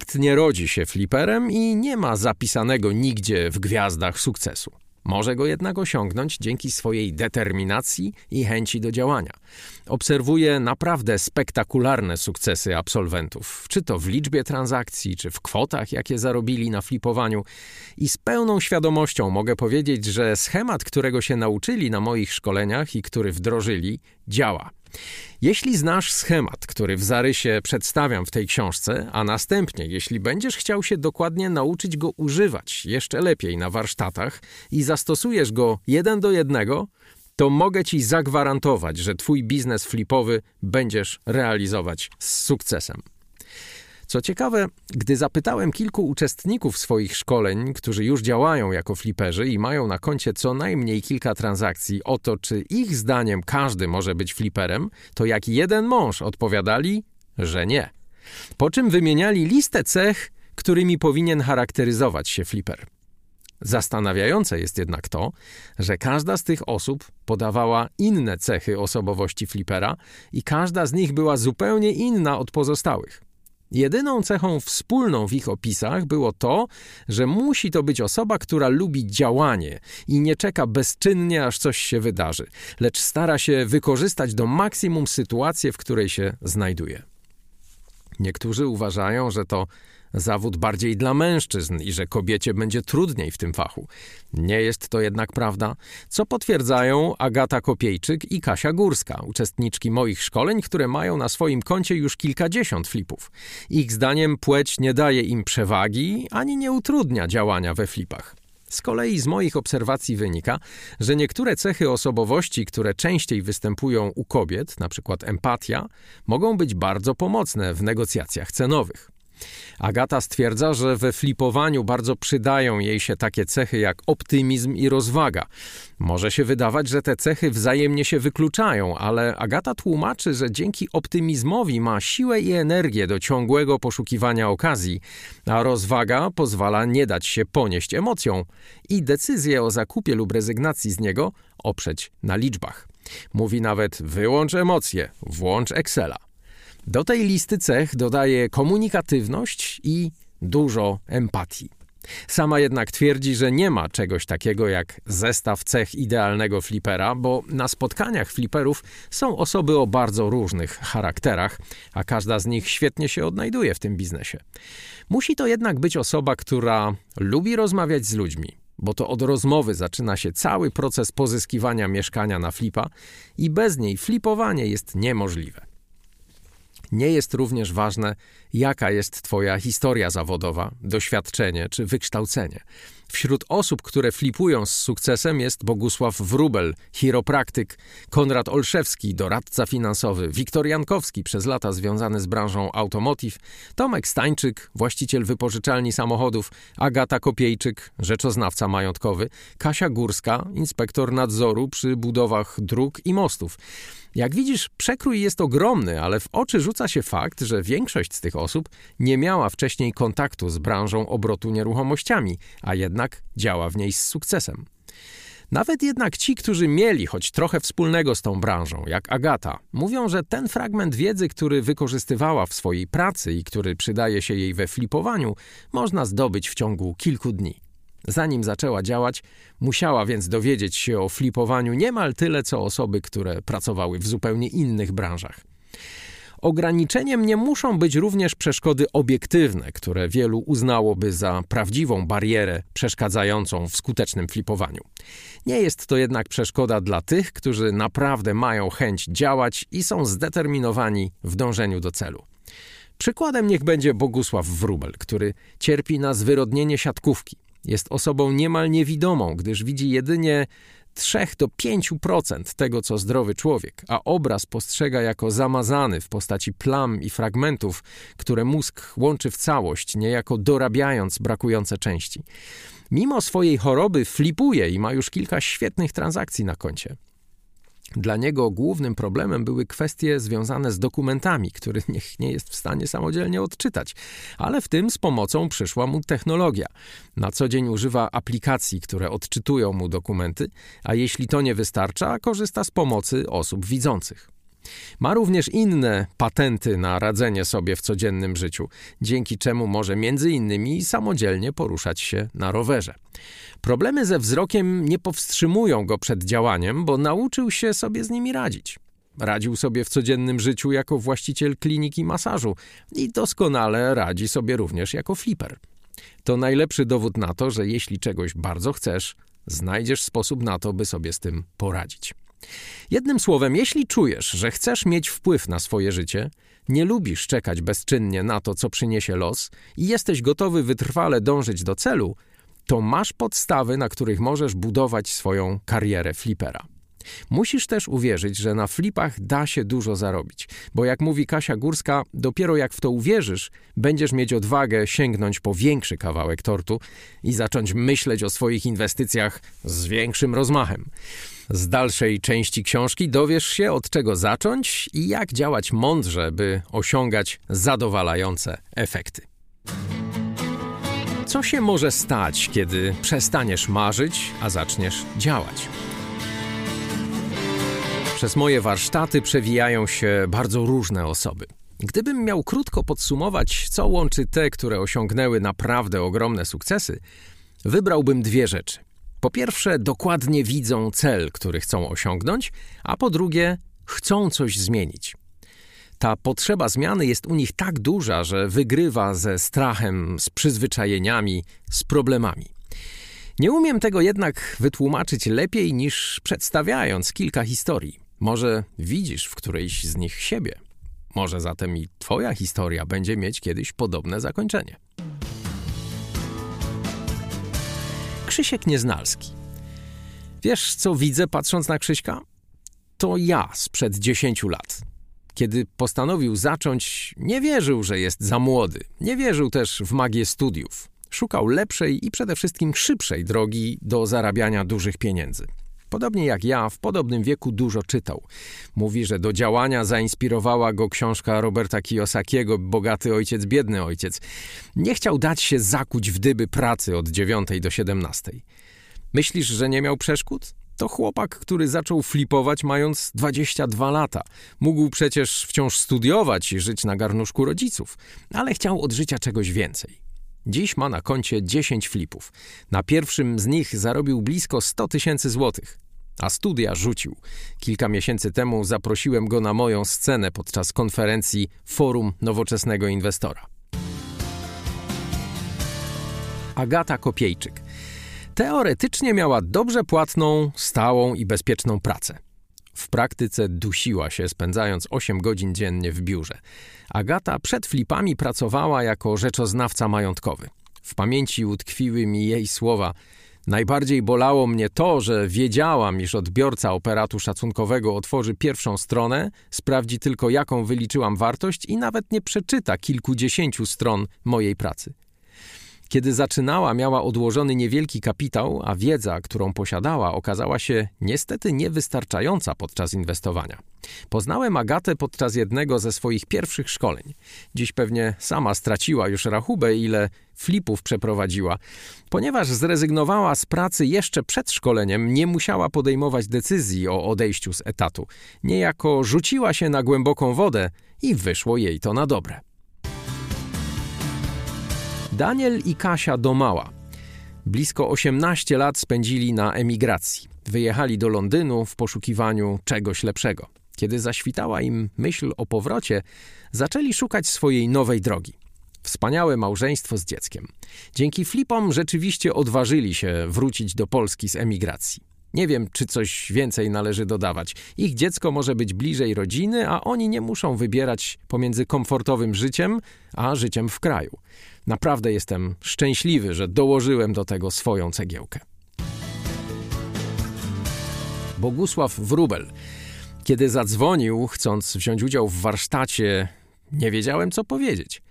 Nikt nie rodzi się fliperem i nie ma zapisanego nigdzie w gwiazdach sukcesu. Może go jednak osiągnąć dzięki swojej determinacji i chęci do działania. Obserwuję naprawdę spektakularne sukcesy absolwentów, czy to w liczbie transakcji, czy w kwotach, jakie zarobili na flipowaniu. I z pełną świadomością mogę powiedzieć, że schemat, którego się nauczyli na moich szkoleniach i który wdrożyli, działa. Jeśli znasz schemat, który w zarysie przedstawiam w tej książce, a następnie, jeśli będziesz chciał się dokładnie nauczyć go używać jeszcze lepiej na warsztatach i zastosujesz go jeden do jednego, to mogę ci zagwarantować, że twój biznes flipowy będziesz realizować z sukcesem. Co ciekawe, gdy zapytałem kilku uczestników swoich szkoleń, którzy już działają jako fliperzy i mają na koncie co najmniej kilka transakcji, o to, czy ich zdaniem każdy może być fliperem, to jak jeden mąż odpowiadali, że nie. Po czym wymieniali listę cech, którymi powinien charakteryzować się fliper. Zastanawiające jest jednak to, że każda z tych osób podawała inne cechy osobowości flipera i każda z nich była zupełnie inna od pozostałych. Jedyną cechą wspólną w ich opisach było to, że musi to być osoba, która lubi działanie i nie czeka bezczynnie, aż coś się wydarzy, lecz stara się wykorzystać do maksimum sytuację, w której się znajduje. Niektórzy uważają, że to zawód bardziej dla mężczyzn i że kobiecie będzie trudniej w tym fachu. Nie jest to jednak prawda, co potwierdzają Agata Kopiejczyk i Kasia Górska, uczestniczki moich szkoleń, które mają na swoim koncie już kilkadziesiąt flipów. Ich zdaniem płeć nie daje im przewagi ani nie utrudnia działania we flipach. Z kolei z moich obserwacji wynika, że niektóre cechy osobowości, które częściej występują u kobiet, np. empatia, mogą być bardzo pomocne w negocjacjach cenowych. Agata stwierdza, że we flipowaniu bardzo przydają jej się takie cechy jak optymizm i rozwaga. Może się wydawać, że te cechy wzajemnie się wykluczają, ale Agata tłumaczy, że dzięki optymizmowi ma siłę i energię do ciągłego poszukiwania okazji, a rozwaga pozwala nie dać się ponieść emocjom i decyzję o zakupie lub rezygnacji z niego oprzeć na liczbach. Mówi nawet wyłącz emocje, włącz Excela. Do tej listy cech dodaje komunikatywność i dużo empatii. Sama jednak twierdzi, że nie ma czegoś takiego jak zestaw cech idealnego flipera, bo na spotkaniach fliperów są osoby o bardzo różnych charakterach, a każda z nich świetnie się odnajduje w tym biznesie. Musi to jednak być osoba, która lubi rozmawiać z ludźmi, bo to od rozmowy zaczyna się cały proces pozyskiwania mieszkania na flipa i bez niej flipowanie jest niemożliwe. Nie jest również ważne, jaka jest Twoja historia zawodowa, doświadczenie czy wykształcenie. Wśród osób, które flipują z sukcesem jest Bogusław Wrubel, chiropraktyk, Konrad Olszewski, doradca finansowy, Wiktor Jankowski, przez lata związany z branżą automotive, Tomek Stańczyk, właściciel wypożyczalni samochodów, Agata Kopiejczyk, rzeczoznawca majątkowy, Kasia Górska, inspektor nadzoru przy budowach dróg i mostów. Jak widzisz, przekrój jest ogromny, ale w oczy rzuca się fakt, że większość z tych osób nie miała wcześniej kontaktu z branżą obrotu nieruchomościami, a jednak działa w niej z sukcesem. Nawet jednak ci, którzy mieli choć trochę wspólnego z tą branżą, jak Agata, mówią, że ten fragment wiedzy, który wykorzystywała w swojej pracy i który przydaje się jej we flipowaniu, można zdobyć w ciągu kilku dni. Zanim zaczęła działać, musiała więc dowiedzieć się o flipowaniu niemal tyle, co osoby, które pracowały w zupełnie innych branżach. Ograniczeniem nie muszą być również przeszkody obiektywne, które wielu uznałoby za prawdziwą barierę przeszkadzającą w skutecznym flipowaniu. Nie jest to jednak przeszkoda dla tych, którzy naprawdę mają chęć działać i są zdeterminowani w dążeniu do celu. Przykładem niech będzie Bogusław Wrubel, który cierpi na zwyrodnienie siatkówki. Jest osobą niemal niewidomą, gdyż widzi jedynie 3 do 5% tego, co zdrowy człowiek, a obraz postrzega jako zamazany w postaci plam i fragmentów, które mózg łączy w całość, niejako dorabiając brakujące części. Mimo swojej choroby flipuje i ma już kilka świetnych transakcji na koncie. Dla niego głównym problemem były kwestie związane z dokumentami, których nie jest w stanie samodzielnie odczytać, ale w tym z pomocą przyszła mu technologia. Na co dzień używa aplikacji, które odczytują mu dokumenty, a jeśli to nie wystarcza, korzysta z pomocy osób widzących. Ma również inne patenty na radzenie sobie w codziennym życiu, dzięki czemu może między innymi samodzielnie poruszać się na rowerze. Problemy ze wzrokiem nie powstrzymują go przed działaniem, bo nauczył się sobie z nimi radzić. Radził sobie w codziennym życiu jako właściciel kliniki masażu i doskonale radzi sobie również jako flipper. To najlepszy dowód na to, że jeśli czegoś bardzo chcesz, znajdziesz sposób na to, by sobie z tym poradzić. Jednym słowem, jeśli czujesz, że chcesz mieć wpływ na swoje życie, nie lubisz czekać bezczynnie na to, co przyniesie los i jesteś gotowy wytrwale dążyć do celu, to masz podstawy, na których możesz budować swoją karierę flipera. Musisz też uwierzyć, że na flipach da się dużo zarobić, bo jak mówi Kasia Górska, dopiero jak w to uwierzysz, będziesz mieć odwagę sięgnąć po większy kawałek tortu i zacząć myśleć o swoich inwestycjach z większym rozmachem. Z dalszej części książki dowiesz się, od czego zacząć i jak działać mądrze, by osiągać zadowalające efekty. Co się może stać, kiedy przestaniesz marzyć, a zaczniesz działać? Przez moje warsztaty przewijają się bardzo różne osoby. Gdybym miał krótko podsumować, co łączy te, które osiągnęły naprawdę ogromne sukcesy, wybrałbym dwie rzeczy. Po pierwsze, dokładnie widzą cel, który chcą osiągnąć, a po drugie, chcą coś zmienić. Ta potrzeba zmiany jest u nich tak duża, że wygrywa ze strachem, z przyzwyczajeniami, z problemami. Nie umiem tego jednak wytłumaczyć lepiej niż przedstawiając kilka historii. Może widzisz w którejś z nich siebie. Może zatem i Twoja historia będzie mieć kiedyś podobne zakończenie. Krzysiek Nieznalski. Wiesz, co widzę patrząc na Krzyśka? To ja sprzed 10 lat. Kiedy postanowił zacząć, nie wierzył, że jest za młody. Nie wierzył też w magię studiów. Szukał lepszej i przede wszystkim szybszej drogi do zarabiania dużych pieniędzy. Podobnie jak ja, w podobnym wieku dużo czytał. Mówi, że do działania zainspirowała go książka Roberta Kiyosakiego Bogaty ojciec, biedny ojciec. Nie chciał dać się zakuć w dyby pracy od 9 do 17. Myślisz, że nie miał przeszkód? To chłopak, który zaczął flipować mając 22 lata. Mógł przecież wciąż studiować i żyć na garnuszku rodziców, ale chciał od życia czegoś więcej. Dziś ma na koncie 10 flipów. Na pierwszym z nich zarobił blisko 100 tysięcy złotych. A studia rzucił. Kilka miesięcy temu zaprosiłem go na moją scenę podczas konferencji Forum Nowoczesnego Inwestora. Agata Kopiejczyk. Teoretycznie miała dobrze płatną, stałą i bezpieczną pracę. W praktyce dusiła się, spędzając 8 godzin dziennie w biurze. Agata przed flipami pracowała jako rzeczoznawca majątkowy. W pamięci utkwiły mi jej słowa: Najbardziej bolało mnie to, że wiedziałam, iż odbiorca operatu szacunkowego otworzy pierwszą stronę, sprawdzi tylko jaką wyliczyłam wartość i nawet nie przeczyta kilkudziesięciu stron mojej pracy. Kiedy zaczynała, miała odłożony niewielki kapitał, a wiedza, którą posiadała, okazała się niestety niewystarczająca podczas inwestowania. Poznałem Agatę podczas jednego ze swoich pierwszych szkoleń. Dziś pewnie sama straciła już rachubę, ile flipów przeprowadziła. Ponieważ zrezygnowała z pracy jeszcze przed szkoleniem, nie musiała podejmować decyzji o odejściu z etatu. Niejako rzuciła się na głęboką wodę i wyszło jej to na dobre. Daniel i Kasia Domała. Blisko 18 lat spędzili na emigracji. Wyjechali do Londynu w poszukiwaniu czegoś lepszego. Kiedy zaświtała im myśl o powrocie, zaczęli szukać swojej nowej drogi. Wspaniałe małżeństwo z dzieckiem. Dzięki flipom rzeczywiście odważyli się wrócić do Polski z emigracji. Nie wiem, czy coś więcej należy dodawać. Ich dziecko może być bliżej rodziny, a oni nie muszą wybierać pomiędzy komfortowym życiem a życiem w kraju. Naprawdę jestem szczęśliwy, że dołożyłem do tego swoją cegiełkę. Bogusław Wrubel. Kiedy zadzwonił, chcąc wziąć udział w warsztacie, nie wiedziałem, co powiedzieć.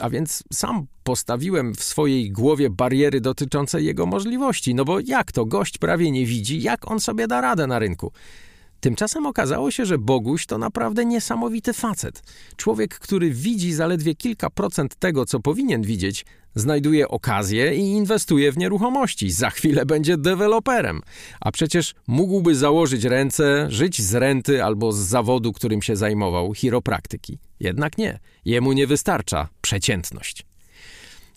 A więc sam postawiłem w swojej głowie bariery dotyczące jego możliwości. No bo jak to gość prawie nie widzi, jak on sobie da radę na rynku? Tymczasem okazało się, że Boguś to naprawdę niesamowity facet. Człowiek, który widzi zaledwie kilka procent tego, co powinien widzieć, znajduje okazję i inwestuje w nieruchomości. Za chwilę będzie deweloperem. A przecież mógłby założyć ręce, żyć z renty albo z zawodu, którym się zajmował, chiropraktyki. Jednak nie. Jemu nie wystarcza przeciętność.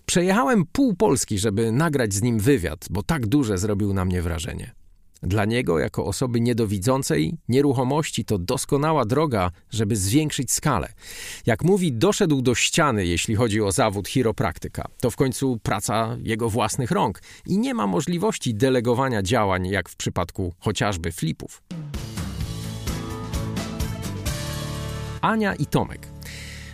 Przejechałem pół Polski, żeby nagrać z nim wywiad, bo tak duże zrobił na mnie wrażenie. Dla niego, jako osoby niedowidzącej, nieruchomości to doskonała droga, żeby zwiększyć skalę. Jak mówi, doszedł do ściany, jeśli chodzi o zawód chiropraktyka. To w końcu praca jego własnych rąk i nie ma możliwości delegowania działań, jak w przypadku chociażby flipów. Ania i Tomek.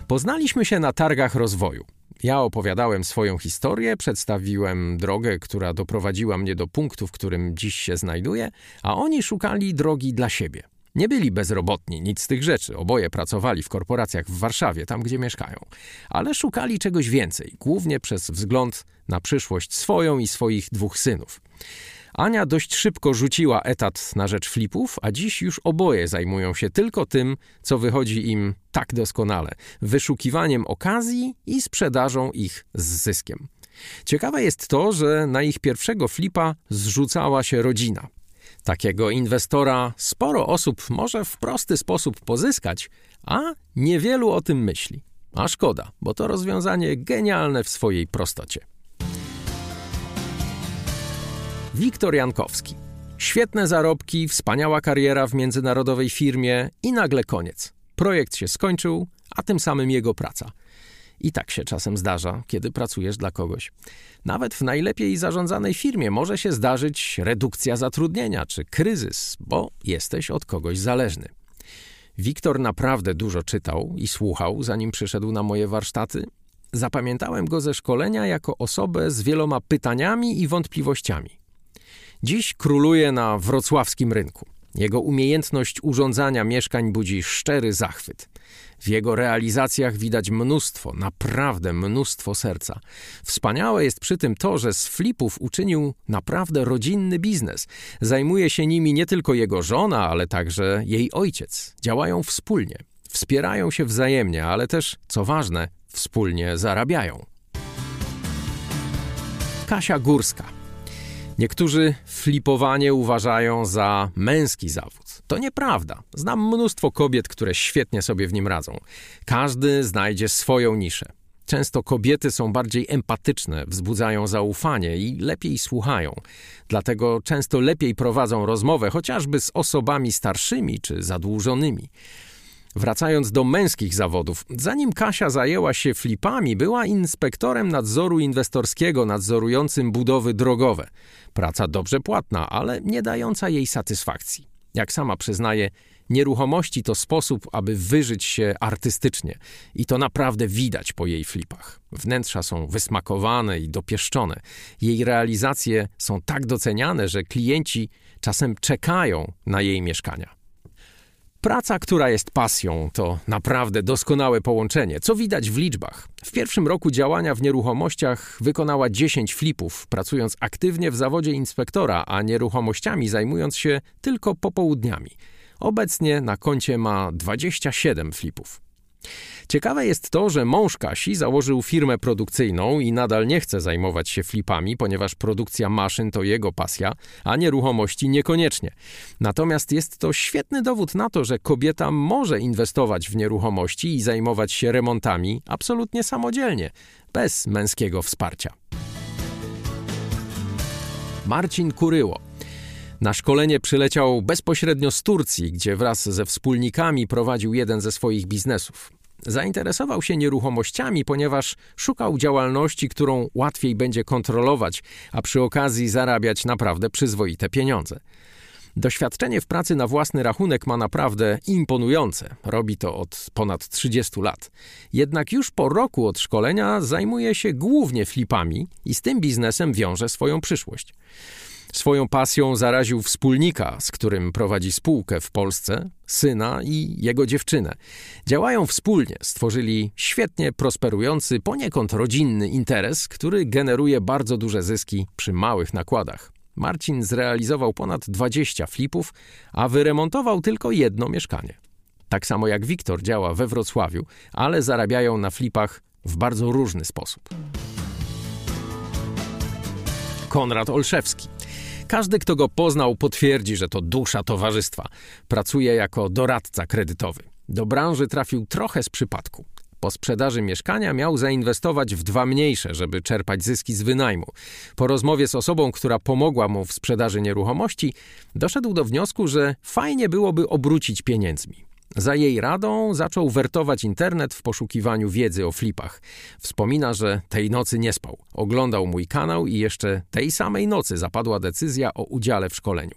Poznaliśmy się na targach rozwoju. Ja opowiadałem swoją historię, przedstawiłem drogę, która doprowadziła mnie do punktu, w którym dziś się znajduję, a oni szukali drogi dla siebie. Nie byli bezrobotni, nic z tych rzeczy. Oboje pracowali w korporacjach w Warszawie, tam gdzie mieszkają. Ale szukali czegoś więcej, głównie przez wzgląd na przyszłość swoją i swoich dwóch synów. Ania dość szybko rzuciła etat na rzecz flipów, a dziś już oboje zajmują się tylko tym, co wychodzi im tak doskonale wyszukiwaniem okazji i sprzedażą ich z zyskiem. Ciekawe jest to, że na ich pierwszego flipa zrzucała się rodzina. Takiego inwestora sporo osób może w prosty sposób pozyskać, a niewielu o tym myśli. A szkoda, bo to rozwiązanie genialne w swojej prostocie. Wiktor Jankowski. Świetne zarobki, wspaniała kariera w międzynarodowej firmie i nagle koniec. Projekt się skończył, a tym samym jego praca. I tak się czasem zdarza, kiedy pracujesz dla kogoś. Nawet w najlepiej zarządzanej firmie może się zdarzyć redukcja zatrudnienia czy kryzys, bo jesteś od kogoś zależny. Wiktor naprawdę dużo czytał i słuchał, zanim przyszedł na moje warsztaty. Zapamiętałem go ze szkolenia jako osobę z wieloma pytaniami i wątpliwościami. Dziś króluje na wrocławskim rynku. Jego umiejętność urządzania mieszkań budzi szczery zachwyt. W jego realizacjach widać mnóstwo, naprawdę mnóstwo serca. Wspaniałe jest przy tym to, że z flipów uczynił naprawdę rodzinny biznes. Zajmuje się nimi nie tylko jego żona, ale także jej ojciec. Działają wspólnie, wspierają się wzajemnie, ale też, co ważne, wspólnie zarabiają. Kasia Górska Niektórzy flipowanie uważają za męski zawód. To nieprawda. Znam mnóstwo kobiet, które świetnie sobie w nim radzą. Każdy znajdzie swoją niszę. Często kobiety są bardziej empatyczne, wzbudzają zaufanie i lepiej słuchają. Dlatego często lepiej prowadzą rozmowę chociażby z osobami starszymi czy zadłużonymi. Wracając do męskich zawodów, zanim Kasia zajęła się flipami, była inspektorem nadzoru inwestorskiego nadzorującym budowy drogowe. Praca dobrze płatna, ale nie dająca jej satysfakcji. Jak sama przyznaje, nieruchomości to sposób, aby wyżyć się artystycznie i to naprawdę widać po jej flipach. Wnętrza są wysmakowane i dopieszczone. Jej realizacje są tak doceniane, że klienci czasem czekają na jej mieszkania. Praca, która jest pasją, to naprawdę doskonałe połączenie, co widać w liczbach. W pierwszym roku działania w nieruchomościach wykonała 10 flipów, pracując aktywnie w zawodzie inspektora, a nieruchomościami zajmując się tylko popołudniami. Obecnie na koncie ma 27 flipów. Ciekawe jest to, że mąż Kasi założył firmę produkcyjną i nadal nie chce zajmować się flipami, ponieważ produkcja maszyn to jego pasja, a nieruchomości niekoniecznie. Natomiast jest to świetny dowód na to, że kobieta może inwestować w nieruchomości i zajmować się remontami absolutnie samodzielnie, bez męskiego wsparcia. Marcin Kuryło. Na szkolenie przyleciał bezpośrednio z Turcji, gdzie wraz ze wspólnikami prowadził jeden ze swoich biznesów. Zainteresował się nieruchomościami, ponieważ szukał działalności, którą łatwiej będzie kontrolować, a przy okazji zarabiać naprawdę przyzwoite pieniądze. Doświadczenie w pracy na własny rachunek ma naprawdę imponujące. Robi to od ponad 30 lat. Jednak już po roku od szkolenia zajmuje się głównie flipami i z tym biznesem wiąże swoją przyszłość. Swoją pasją zaraził wspólnika, z którym prowadzi spółkę w Polsce, syna i jego dziewczynę. Działają wspólnie, stworzyli świetnie prosperujący, poniekąd rodzinny interes, który generuje bardzo duże zyski przy małych nakładach. Marcin zrealizował ponad 20 flipów, a wyremontował tylko jedno mieszkanie. Tak samo jak Wiktor działa we Wrocławiu, ale zarabiają na flipach w bardzo różny sposób. Konrad Olszewski. Każdy, kto go poznał, potwierdzi, że to dusza towarzystwa. Pracuje jako doradca kredytowy. Do branży trafił trochę z przypadku. Po sprzedaży mieszkania miał zainwestować w dwa mniejsze, żeby czerpać zyski z wynajmu. Po rozmowie z osobą, która pomogła mu w sprzedaży nieruchomości, doszedł do wniosku, że fajnie byłoby obrócić pieniędzmi. Za jej radą zaczął wertować internet w poszukiwaniu wiedzy o flipach. Wspomina, że tej nocy nie spał. Oglądał mój kanał i jeszcze tej samej nocy zapadła decyzja o udziale w szkoleniu.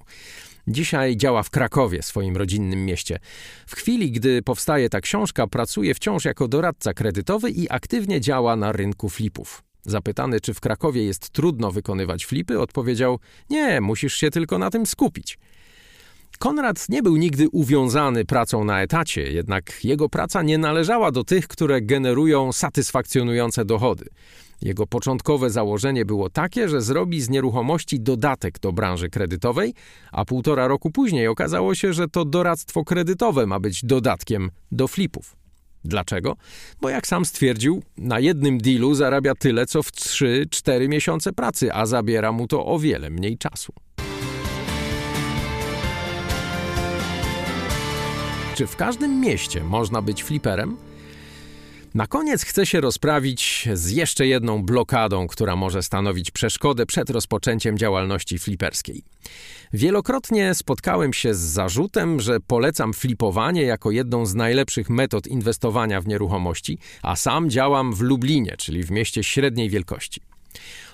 Dzisiaj działa w Krakowie, swoim rodzinnym mieście. W chwili, gdy powstaje ta książka, pracuje wciąż jako doradca kredytowy i aktywnie działa na rynku flipów. Zapytany, czy w Krakowie jest trudno wykonywać flipy, odpowiedział: Nie, musisz się tylko na tym skupić. Konrad nie był nigdy uwiązany pracą na etacie, jednak jego praca nie należała do tych, które generują satysfakcjonujące dochody. Jego początkowe założenie było takie, że zrobi z nieruchomości dodatek do branży kredytowej, a półtora roku później okazało się, że to doradztwo kredytowe ma być dodatkiem do flipów. Dlaczego? Bo jak sam stwierdził, na jednym dealu zarabia tyle co w 3-4 miesiące pracy, a zabiera mu to o wiele mniej czasu. Czy w każdym mieście można być fliperem? Na koniec chcę się rozprawić z jeszcze jedną blokadą, która może stanowić przeszkodę przed rozpoczęciem działalności fliperskiej. Wielokrotnie spotkałem się z zarzutem, że polecam flipowanie jako jedną z najlepszych metod inwestowania w nieruchomości, a sam działam w Lublinie, czyli w mieście średniej wielkości.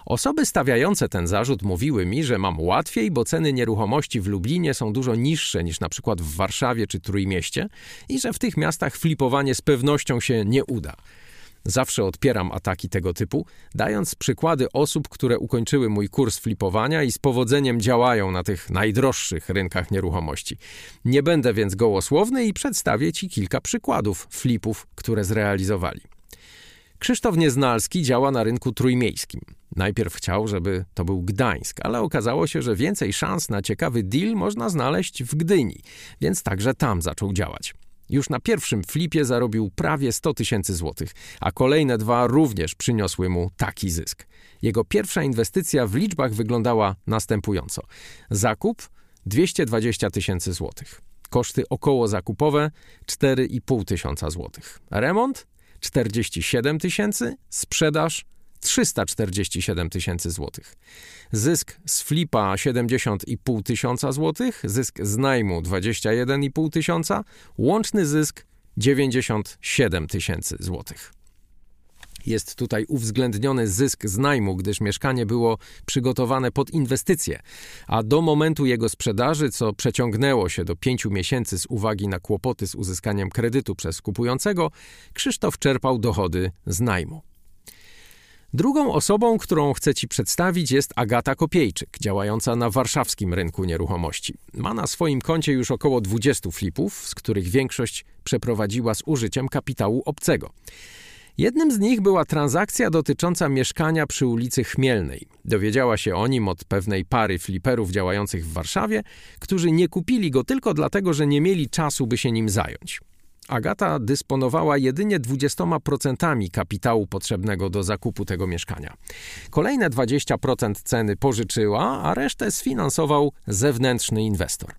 Osoby stawiające ten zarzut mówiły mi, że mam łatwiej, bo ceny nieruchomości w Lublinie są dużo niższe niż na przykład w Warszawie czy Trójmieście i że w tych miastach flipowanie z pewnością się nie uda. Zawsze odpieram ataki tego typu, dając przykłady osób, które ukończyły mój kurs flipowania i z powodzeniem działają na tych najdroższych rynkach nieruchomości. Nie będę więc gołosłowny i przedstawię Ci kilka przykładów flipów, które zrealizowali. Krzysztof Nieznalski działa na rynku trójmiejskim. Najpierw chciał, żeby to był Gdańsk, ale okazało się, że więcej szans na ciekawy deal można znaleźć w Gdyni, więc także tam zaczął działać. Już na pierwszym flipie zarobił prawie 100 tysięcy złotych, a kolejne dwa również przyniosły mu taki zysk. Jego pierwsza inwestycja w liczbach wyglądała następująco: zakup 220 tysięcy złotych, koszty około zakupowe 4,5 tysiąca złotych, remont 47 tysięcy, sprzedaż 347 tysięcy złotych. Zysk z flipa 70,5 tysiąca złotych, zysk z najmu 21,5 tysiąca, łączny zysk 97 tysięcy złotych. Jest tutaj uwzględniony zysk z najmu, gdyż mieszkanie było przygotowane pod inwestycje, a do momentu jego sprzedaży, co przeciągnęło się do pięciu miesięcy z uwagi na kłopoty z uzyskaniem kredytu przez kupującego, Krzysztof czerpał dochody z najmu. Drugą osobą, którą chcę Ci przedstawić, jest Agata Kopiejczyk, działająca na warszawskim rynku nieruchomości. Ma na swoim koncie już około 20 flipów, z których większość przeprowadziła z użyciem kapitału obcego. Jednym z nich była transakcja dotycząca mieszkania przy ulicy Chmielnej. Dowiedziała się o nim od pewnej pary fliperów działających w Warszawie, którzy nie kupili go tylko dlatego, że nie mieli czasu, by się nim zająć. Agata dysponowała jedynie 20% kapitału potrzebnego do zakupu tego mieszkania. Kolejne 20% ceny pożyczyła, a resztę sfinansował zewnętrzny inwestor.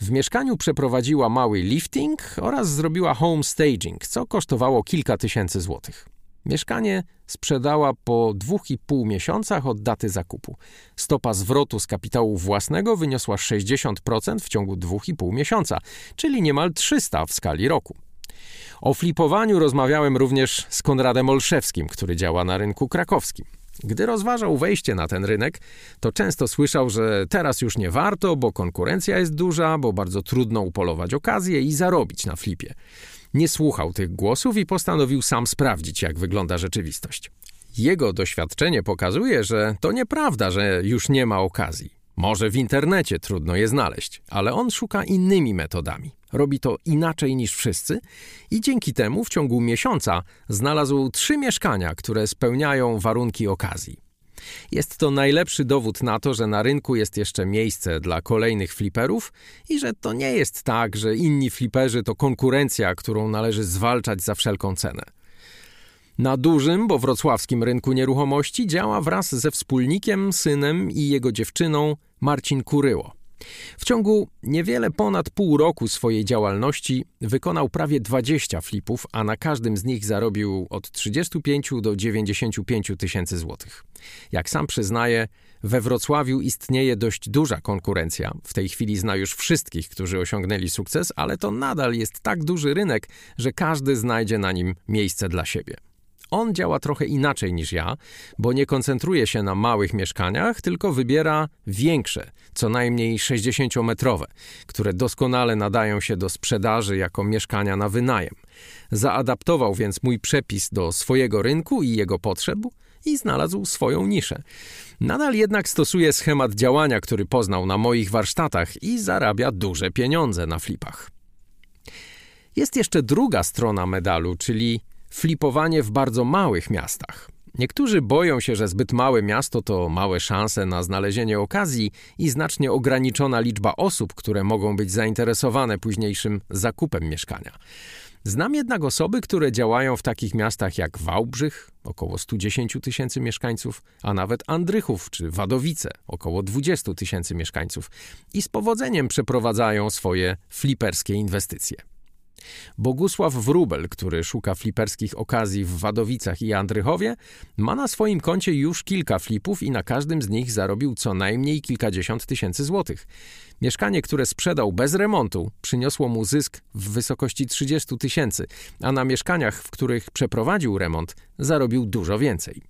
W mieszkaniu przeprowadziła mały lifting oraz zrobiła home staging, co kosztowało kilka tysięcy złotych. Mieszkanie sprzedała po dwóch i pół miesiącach od daty zakupu. Stopa zwrotu z kapitału własnego wyniosła 60% w ciągu dwóch i pół miesiąca, czyli niemal 300 w skali roku. O flipowaniu rozmawiałem również z Konradem Olszewskim, który działa na rynku krakowskim. Gdy rozważał wejście na ten rynek, to często słyszał, że teraz już nie warto, bo konkurencja jest duża, bo bardzo trudno upolować okazję i zarobić na flipie. Nie słuchał tych głosów i postanowił sam sprawdzić, jak wygląda rzeczywistość. Jego doświadczenie pokazuje, że to nieprawda, że już nie ma okazji. Może w internecie trudno je znaleźć, ale on szuka innymi metodami. Robi to inaczej niż wszyscy i dzięki temu w ciągu miesiąca znalazł trzy mieszkania, które spełniają warunki okazji. Jest to najlepszy dowód na to, że na rynku jest jeszcze miejsce dla kolejnych fliperów i że to nie jest tak, że inni fliperzy to konkurencja, którą należy zwalczać za wszelką cenę. Na dużym, bo wrocławskim rynku nieruchomości działa wraz ze wspólnikiem, synem i jego dziewczyną Marcin Kuryło. W ciągu niewiele ponad pół roku swojej działalności wykonał prawie 20 flipów, a na każdym z nich zarobił od 35 do 95 tysięcy złotych. Jak sam przyznaje, we Wrocławiu istnieje dość duża konkurencja. W tej chwili zna już wszystkich, którzy osiągnęli sukces, ale to nadal jest tak duży rynek, że każdy znajdzie na nim miejsce dla siebie. On działa trochę inaczej niż ja, bo nie koncentruje się na małych mieszkaniach, tylko wybiera większe, co najmniej 60-metrowe, które doskonale nadają się do sprzedaży jako mieszkania na wynajem. Zaadaptował więc mój przepis do swojego rynku i jego potrzeb i znalazł swoją niszę. Nadal jednak stosuje schemat działania, który poznał na moich warsztatach i zarabia duże pieniądze na flipach. Jest jeszcze druga strona medalu, czyli flipowanie w bardzo małych miastach. Niektórzy boją się, że zbyt małe miasto to małe szanse na znalezienie okazji i znacznie ograniczona liczba osób, które mogą być zainteresowane późniejszym zakupem mieszkania. Znam jednak osoby, które działają w takich miastach jak Wałbrzych, około 110 tysięcy mieszkańców, a nawet Andrychów czy Wadowice, około 20 tysięcy mieszkańców, i z powodzeniem przeprowadzają swoje fliperskie inwestycje. Bogusław Wrubel, który szuka fliperskich okazji w Wadowicach i Andrychowie, ma na swoim koncie już kilka flipów i na każdym z nich zarobił co najmniej kilkadziesiąt tysięcy złotych. Mieszkanie, które sprzedał bez remontu, przyniosło mu zysk w wysokości 30 tysięcy, a na mieszkaniach, w których przeprowadził remont, zarobił dużo więcej.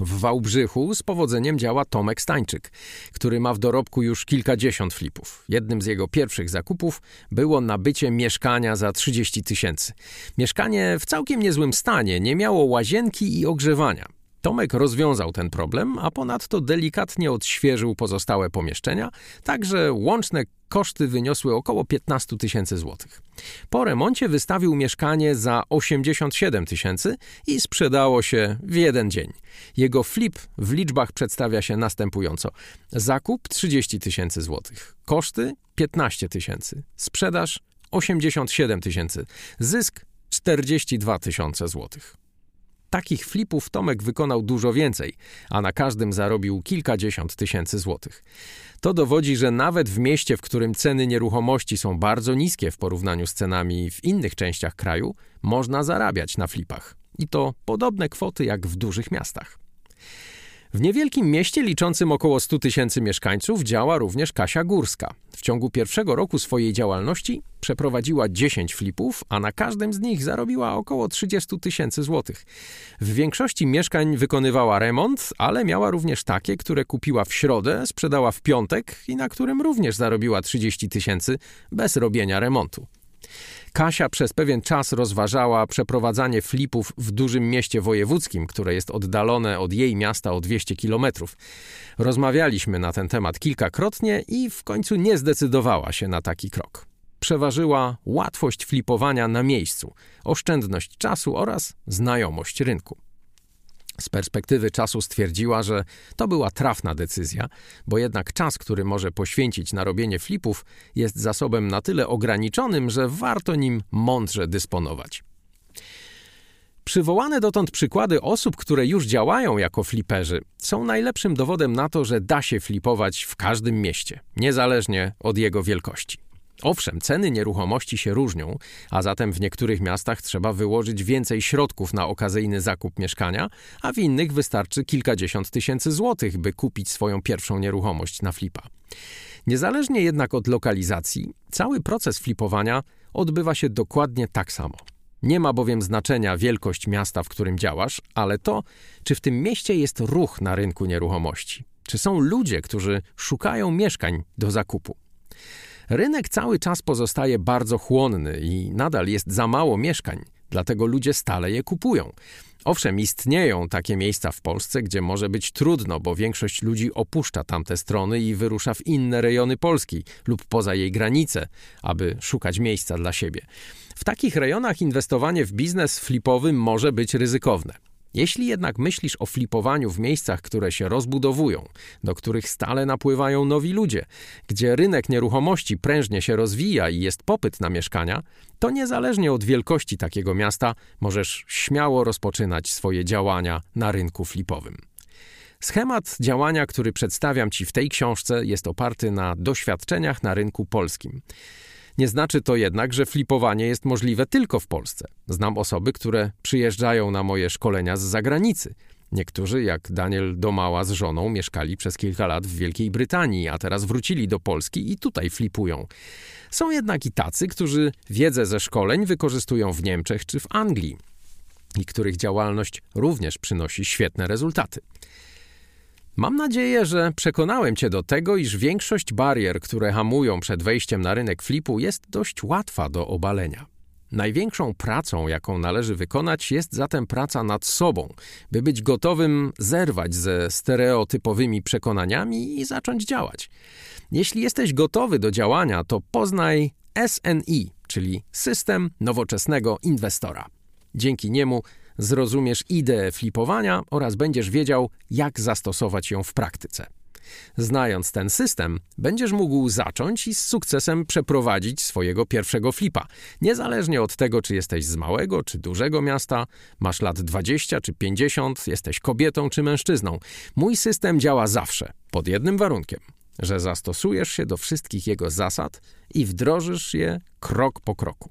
W Wałbrzychu z powodzeniem działa Tomek Stańczyk, który ma w dorobku już kilkadziesiąt flipów. Jednym z jego pierwszych zakupów było nabycie mieszkania za 30 tysięcy. Mieszkanie w całkiem niezłym stanie, nie miało łazienki i ogrzewania. Tomek rozwiązał ten problem, a ponadto delikatnie odświeżył pozostałe pomieszczenia, tak że łączne koszty wyniosły około 15 tysięcy złotych. Po remoncie wystawił mieszkanie za 87 tysięcy i sprzedało się w jeden dzień. Jego flip w liczbach przedstawia się następująco. Zakup 30 tysięcy złotych, koszty 15 tysięcy, sprzedaż 87 tysięcy, zysk 42 tysiące złotych. Takich flipów Tomek wykonał dużo więcej, a na każdym zarobił kilkadziesiąt tysięcy złotych. To dowodzi, że nawet w mieście, w którym ceny nieruchomości są bardzo niskie w porównaniu z cenami w innych częściach kraju, można zarabiać na flipach. I to podobne kwoty jak w dużych miastach. W niewielkim mieście liczącym około 100 tysięcy mieszkańców działa również Kasia Górska. W ciągu pierwszego roku swojej działalności przeprowadziła 10 flipów, a na każdym z nich zarobiła około 30 tysięcy złotych. W większości mieszkań wykonywała remont, ale miała również takie, które kupiła w środę, sprzedała w piątek i na którym również zarobiła 30 tysięcy bez robienia remontu. Kasia przez pewien czas rozważała przeprowadzanie flipów w dużym mieście wojewódzkim, które jest oddalone od jej miasta o 200 kilometrów. Rozmawialiśmy na ten temat kilkakrotnie i w końcu nie zdecydowała się na taki krok. Przeważyła łatwość flipowania na miejscu, oszczędność czasu oraz znajomość rynku. Z perspektywy czasu stwierdziła, że to była trafna decyzja, bo jednak czas, który może poświęcić na robienie flipów, jest zasobem na tyle ograniczonym, że warto nim mądrze dysponować. Przywołane dotąd przykłady osób, które już działają jako fliperzy, są najlepszym dowodem na to, że da się flipować w każdym mieście, niezależnie od jego wielkości. Owszem, ceny nieruchomości się różnią, a zatem w niektórych miastach trzeba wyłożyć więcej środków na okazyjny zakup mieszkania, a w innych wystarczy kilkadziesiąt tysięcy złotych, by kupić swoją pierwszą nieruchomość na flipa. Niezależnie jednak od lokalizacji, cały proces flipowania odbywa się dokładnie tak samo. Nie ma bowiem znaczenia wielkość miasta, w którym działasz, ale to, czy w tym mieście jest ruch na rynku nieruchomości, czy są ludzie, którzy szukają mieszkań do zakupu. Rynek cały czas pozostaje bardzo chłonny i nadal jest za mało mieszkań, dlatego ludzie stale je kupują. Owszem, istnieją takie miejsca w Polsce, gdzie może być trudno, bo większość ludzi opuszcza tamte strony i wyrusza w inne rejony Polski lub poza jej granice, aby szukać miejsca dla siebie. W takich rejonach inwestowanie w biznes flipowy może być ryzykowne. Jeśli jednak myślisz o flipowaniu w miejscach, które się rozbudowują, do których stale napływają nowi ludzie, gdzie rynek nieruchomości prężnie się rozwija i jest popyt na mieszkania, to niezależnie od wielkości takiego miasta możesz śmiało rozpoczynać swoje działania na rynku flipowym. Schemat działania, który przedstawiam Ci w tej książce, jest oparty na doświadczeniach na rynku polskim. Nie znaczy to jednak, że flipowanie jest możliwe tylko w Polsce. Znam osoby, które przyjeżdżają na moje szkolenia z zagranicy. Niektórzy, jak Daniel Domała z żoną, mieszkali przez kilka lat w Wielkiej Brytanii, a teraz wrócili do Polski i tutaj flipują. Są jednak i tacy, którzy wiedzę ze szkoleń wykorzystują w Niemczech czy w Anglii i których działalność również przynosi świetne rezultaty. Mam nadzieję, że przekonałem Cię do tego, iż większość barier, które hamują przed wejściem na rynek flipu, jest dość łatwa do obalenia. Największą pracą, jaką należy wykonać, jest zatem praca nad sobą, by być gotowym zerwać ze stereotypowymi przekonaniami i zacząć działać. Jeśli jesteś gotowy do działania, to poznaj SNI, czyli System Nowoczesnego Inwestora. Dzięki niemu zrozumiesz ideę flipowania oraz będziesz wiedział, jak zastosować ją w praktyce. Znając ten system, będziesz mógł zacząć i z sukcesem przeprowadzić swojego pierwszego flipa. Niezależnie od tego, czy jesteś z małego czy dużego miasta, masz lat 20 czy 50, jesteś kobietą czy mężczyzną. Mój system działa zawsze, pod jednym warunkiem że zastosujesz się do wszystkich jego zasad i wdrożysz je krok po kroku.